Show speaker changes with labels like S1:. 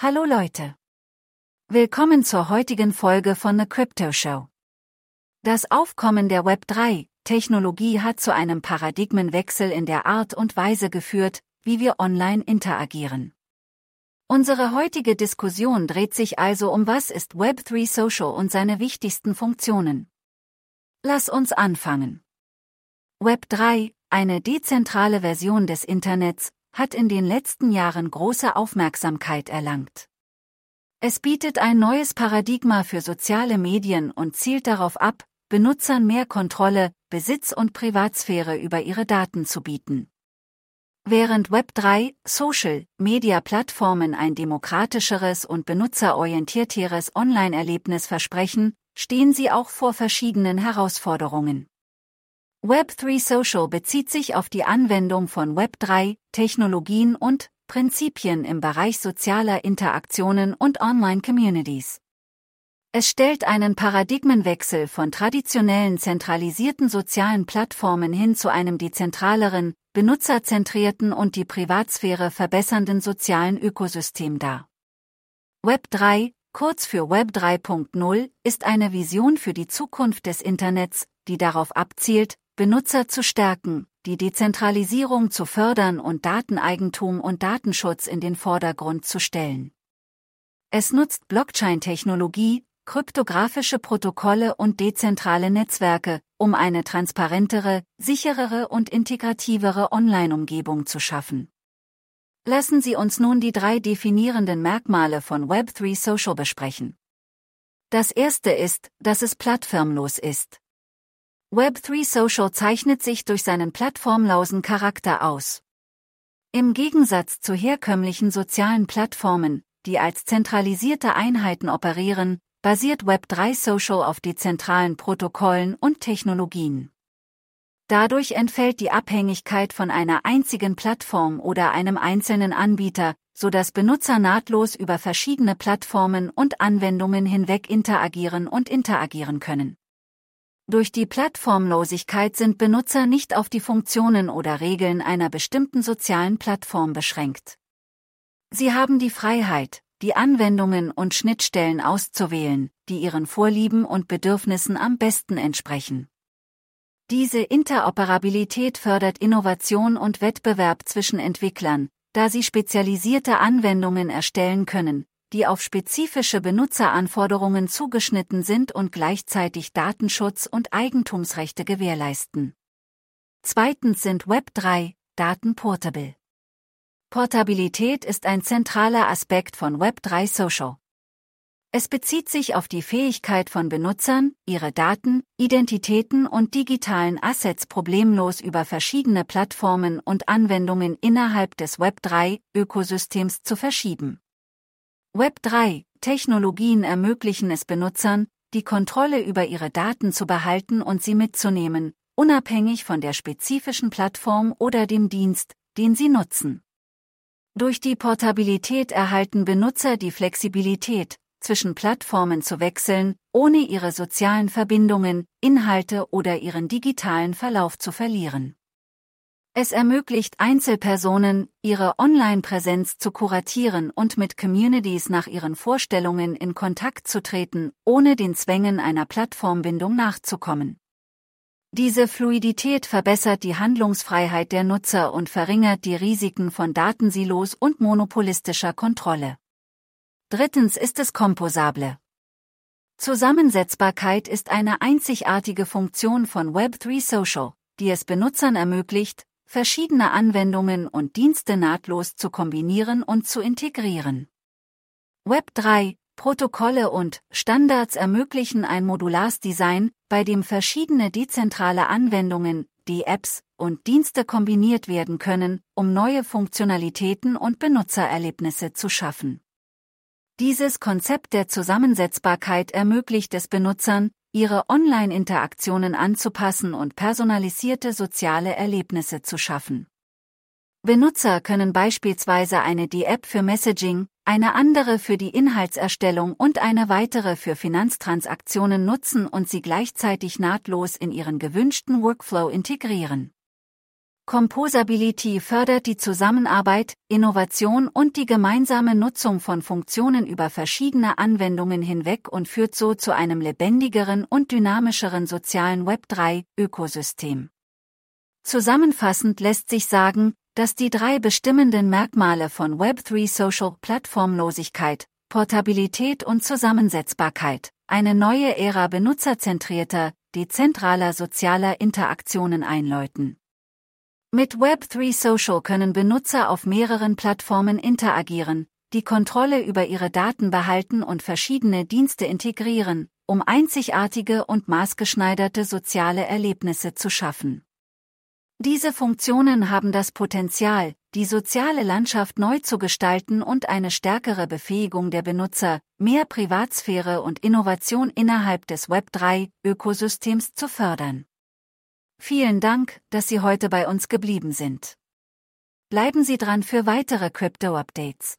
S1: Hallo Leute. Willkommen zur heutigen Folge von The Crypto Show. Das Aufkommen der Web3-Technologie hat zu einem Paradigmenwechsel in der Art und Weise geführt, wie wir online interagieren. Unsere heutige Diskussion dreht sich also um was ist Web3 Social und seine wichtigsten Funktionen. Lass uns anfangen. Web3, eine dezentrale Version des Internets, hat in den letzten Jahren große Aufmerksamkeit erlangt. Es bietet ein neues Paradigma für soziale Medien und zielt darauf ab, Benutzern mehr Kontrolle, Besitz und Privatsphäre über ihre Daten zu bieten. Während Web3, Social, Media-Plattformen ein demokratischeres und benutzerorientierteres Online-Erlebnis versprechen, stehen sie auch vor verschiedenen Herausforderungen. Web3 Social bezieht sich auf die Anwendung von Web3, Technologien und Prinzipien im Bereich sozialer Interaktionen und Online-Communities. Es stellt einen Paradigmenwechsel von traditionellen zentralisierten sozialen Plattformen hin zu einem dezentraleren, benutzerzentrierten und die Privatsphäre verbessernden sozialen Ökosystem dar. Web 3, kurz für Web 3.0, ist eine Vision für die Zukunft des Internets, die darauf abzielt, Benutzer zu stärken, die Dezentralisierung zu fördern und Dateneigentum und Datenschutz in den Vordergrund zu stellen. Es nutzt Blockchain-Technologie, kryptografische Protokolle und dezentrale Netzwerke, um eine transparentere, sicherere und integrativere Online-Umgebung zu schaffen. Lassen Sie uns nun die drei definierenden Merkmale von Web3 Social besprechen. Das erste ist, dass es plattformlos ist. Web3 Social zeichnet sich durch seinen plattformlosen Charakter aus. Im Gegensatz zu herkömmlichen sozialen Plattformen, die als zentralisierte Einheiten operieren, basiert Web3 Social auf dezentralen Protokollen und Technologien. Dadurch entfällt die Abhängigkeit von einer einzigen Plattform oder einem einzelnen Anbieter, so dass Benutzer nahtlos über verschiedene Plattformen und Anwendungen hinweg interagieren und interagieren können. Durch die Plattformlosigkeit sind Benutzer nicht auf die Funktionen oder Regeln einer bestimmten sozialen Plattform beschränkt. Sie haben die Freiheit, die Anwendungen und Schnittstellen auszuwählen, die ihren Vorlieben und Bedürfnissen am besten entsprechen. Diese Interoperabilität fördert Innovation und Wettbewerb zwischen Entwicklern, da sie spezialisierte Anwendungen erstellen können, die auf spezifische Benutzeranforderungen zugeschnitten sind und gleichzeitig Datenschutz und Eigentumsrechte gewährleisten. Zweitens sind Web3 Daten portable. Portabilität ist ein zentraler Aspekt von Web3 Social. Es bezieht sich auf die Fähigkeit von Benutzern, ihre Daten, Identitäten und digitalen Assets problemlos über verschiedene Plattformen und Anwendungen innerhalb des Web3-Ökosystems zu verschieben. Web3-Technologien ermöglichen es Benutzern, die Kontrolle über ihre Daten zu behalten und sie mitzunehmen, unabhängig von der spezifischen Plattform oder dem Dienst, den sie nutzen. Durch die Portabilität erhalten Benutzer die Flexibilität, zwischen Plattformen zu wechseln, ohne ihre sozialen Verbindungen, Inhalte oder ihren digitalen Verlauf zu verlieren. Es ermöglicht Einzelpersonen, ihre Online-Präsenz zu kuratieren und mit Communities nach ihren Vorstellungen in Kontakt zu treten, ohne den Zwängen einer Plattformbindung nachzukommen. Diese Fluidität verbessert die Handlungsfreiheit der Nutzer und verringert die Risiken von Datensilos und monopolistischer Kontrolle. Drittens ist es komposable. Zusammensetzbarkeit ist eine einzigartige Funktion von Web3 Social, die es Benutzern ermöglicht, verschiedene Anwendungen und Dienste nahtlos zu kombinieren und zu integrieren. Web3, Protokolle und Standards ermöglichen ein modulares Design, bei dem verschiedene dezentrale Anwendungen, die Apps und Dienste kombiniert werden können, um neue Funktionalitäten und Benutzererlebnisse zu schaffen. Dieses Konzept der Zusammensetzbarkeit ermöglicht es Benutzern, ihre Online-Interaktionen anzupassen und personalisierte soziale Erlebnisse zu schaffen. Benutzer können beispielsweise eine D-App für Messaging, eine andere für die Inhaltserstellung und eine weitere für Finanztransaktionen nutzen und sie gleichzeitig nahtlos in ihren gewünschten Workflow integrieren. Composability fördert die Zusammenarbeit, Innovation und die gemeinsame Nutzung von Funktionen über verschiedene Anwendungen hinweg und führt so zu einem lebendigeren und dynamischeren sozialen Web3-Ökosystem. Zusammenfassend lässt sich sagen, dass die drei bestimmenden Merkmale von Web3 Social Plattformlosigkeit, Portabilität und Zusammensetzbarkeit eine neue Ära benutzerzentrierter, dezentraler sozialer Interaktionen einläuten. Mit Web3 Social können Benutzer auf mehreren Plattformen interagieren, die Kontrolle über ihre Daten behalten und verschiedene Dienste integrieren, um einzigartige und maßgeschneiderte soziale Erlebnisse zu schaffen. Diese Funktionen haben das Potenzial, die soziale Landschaft neu zu gestalten und eine stärkere Befähigung der Benutzer, mehr Privatsphäre und Innovation innerhalb des Web3-Ökosystems zu fördern. Vielen Dank, dass Sie heute bei uns geblieben sind. Bleiben Sie dran für weitere Crypto-Updates.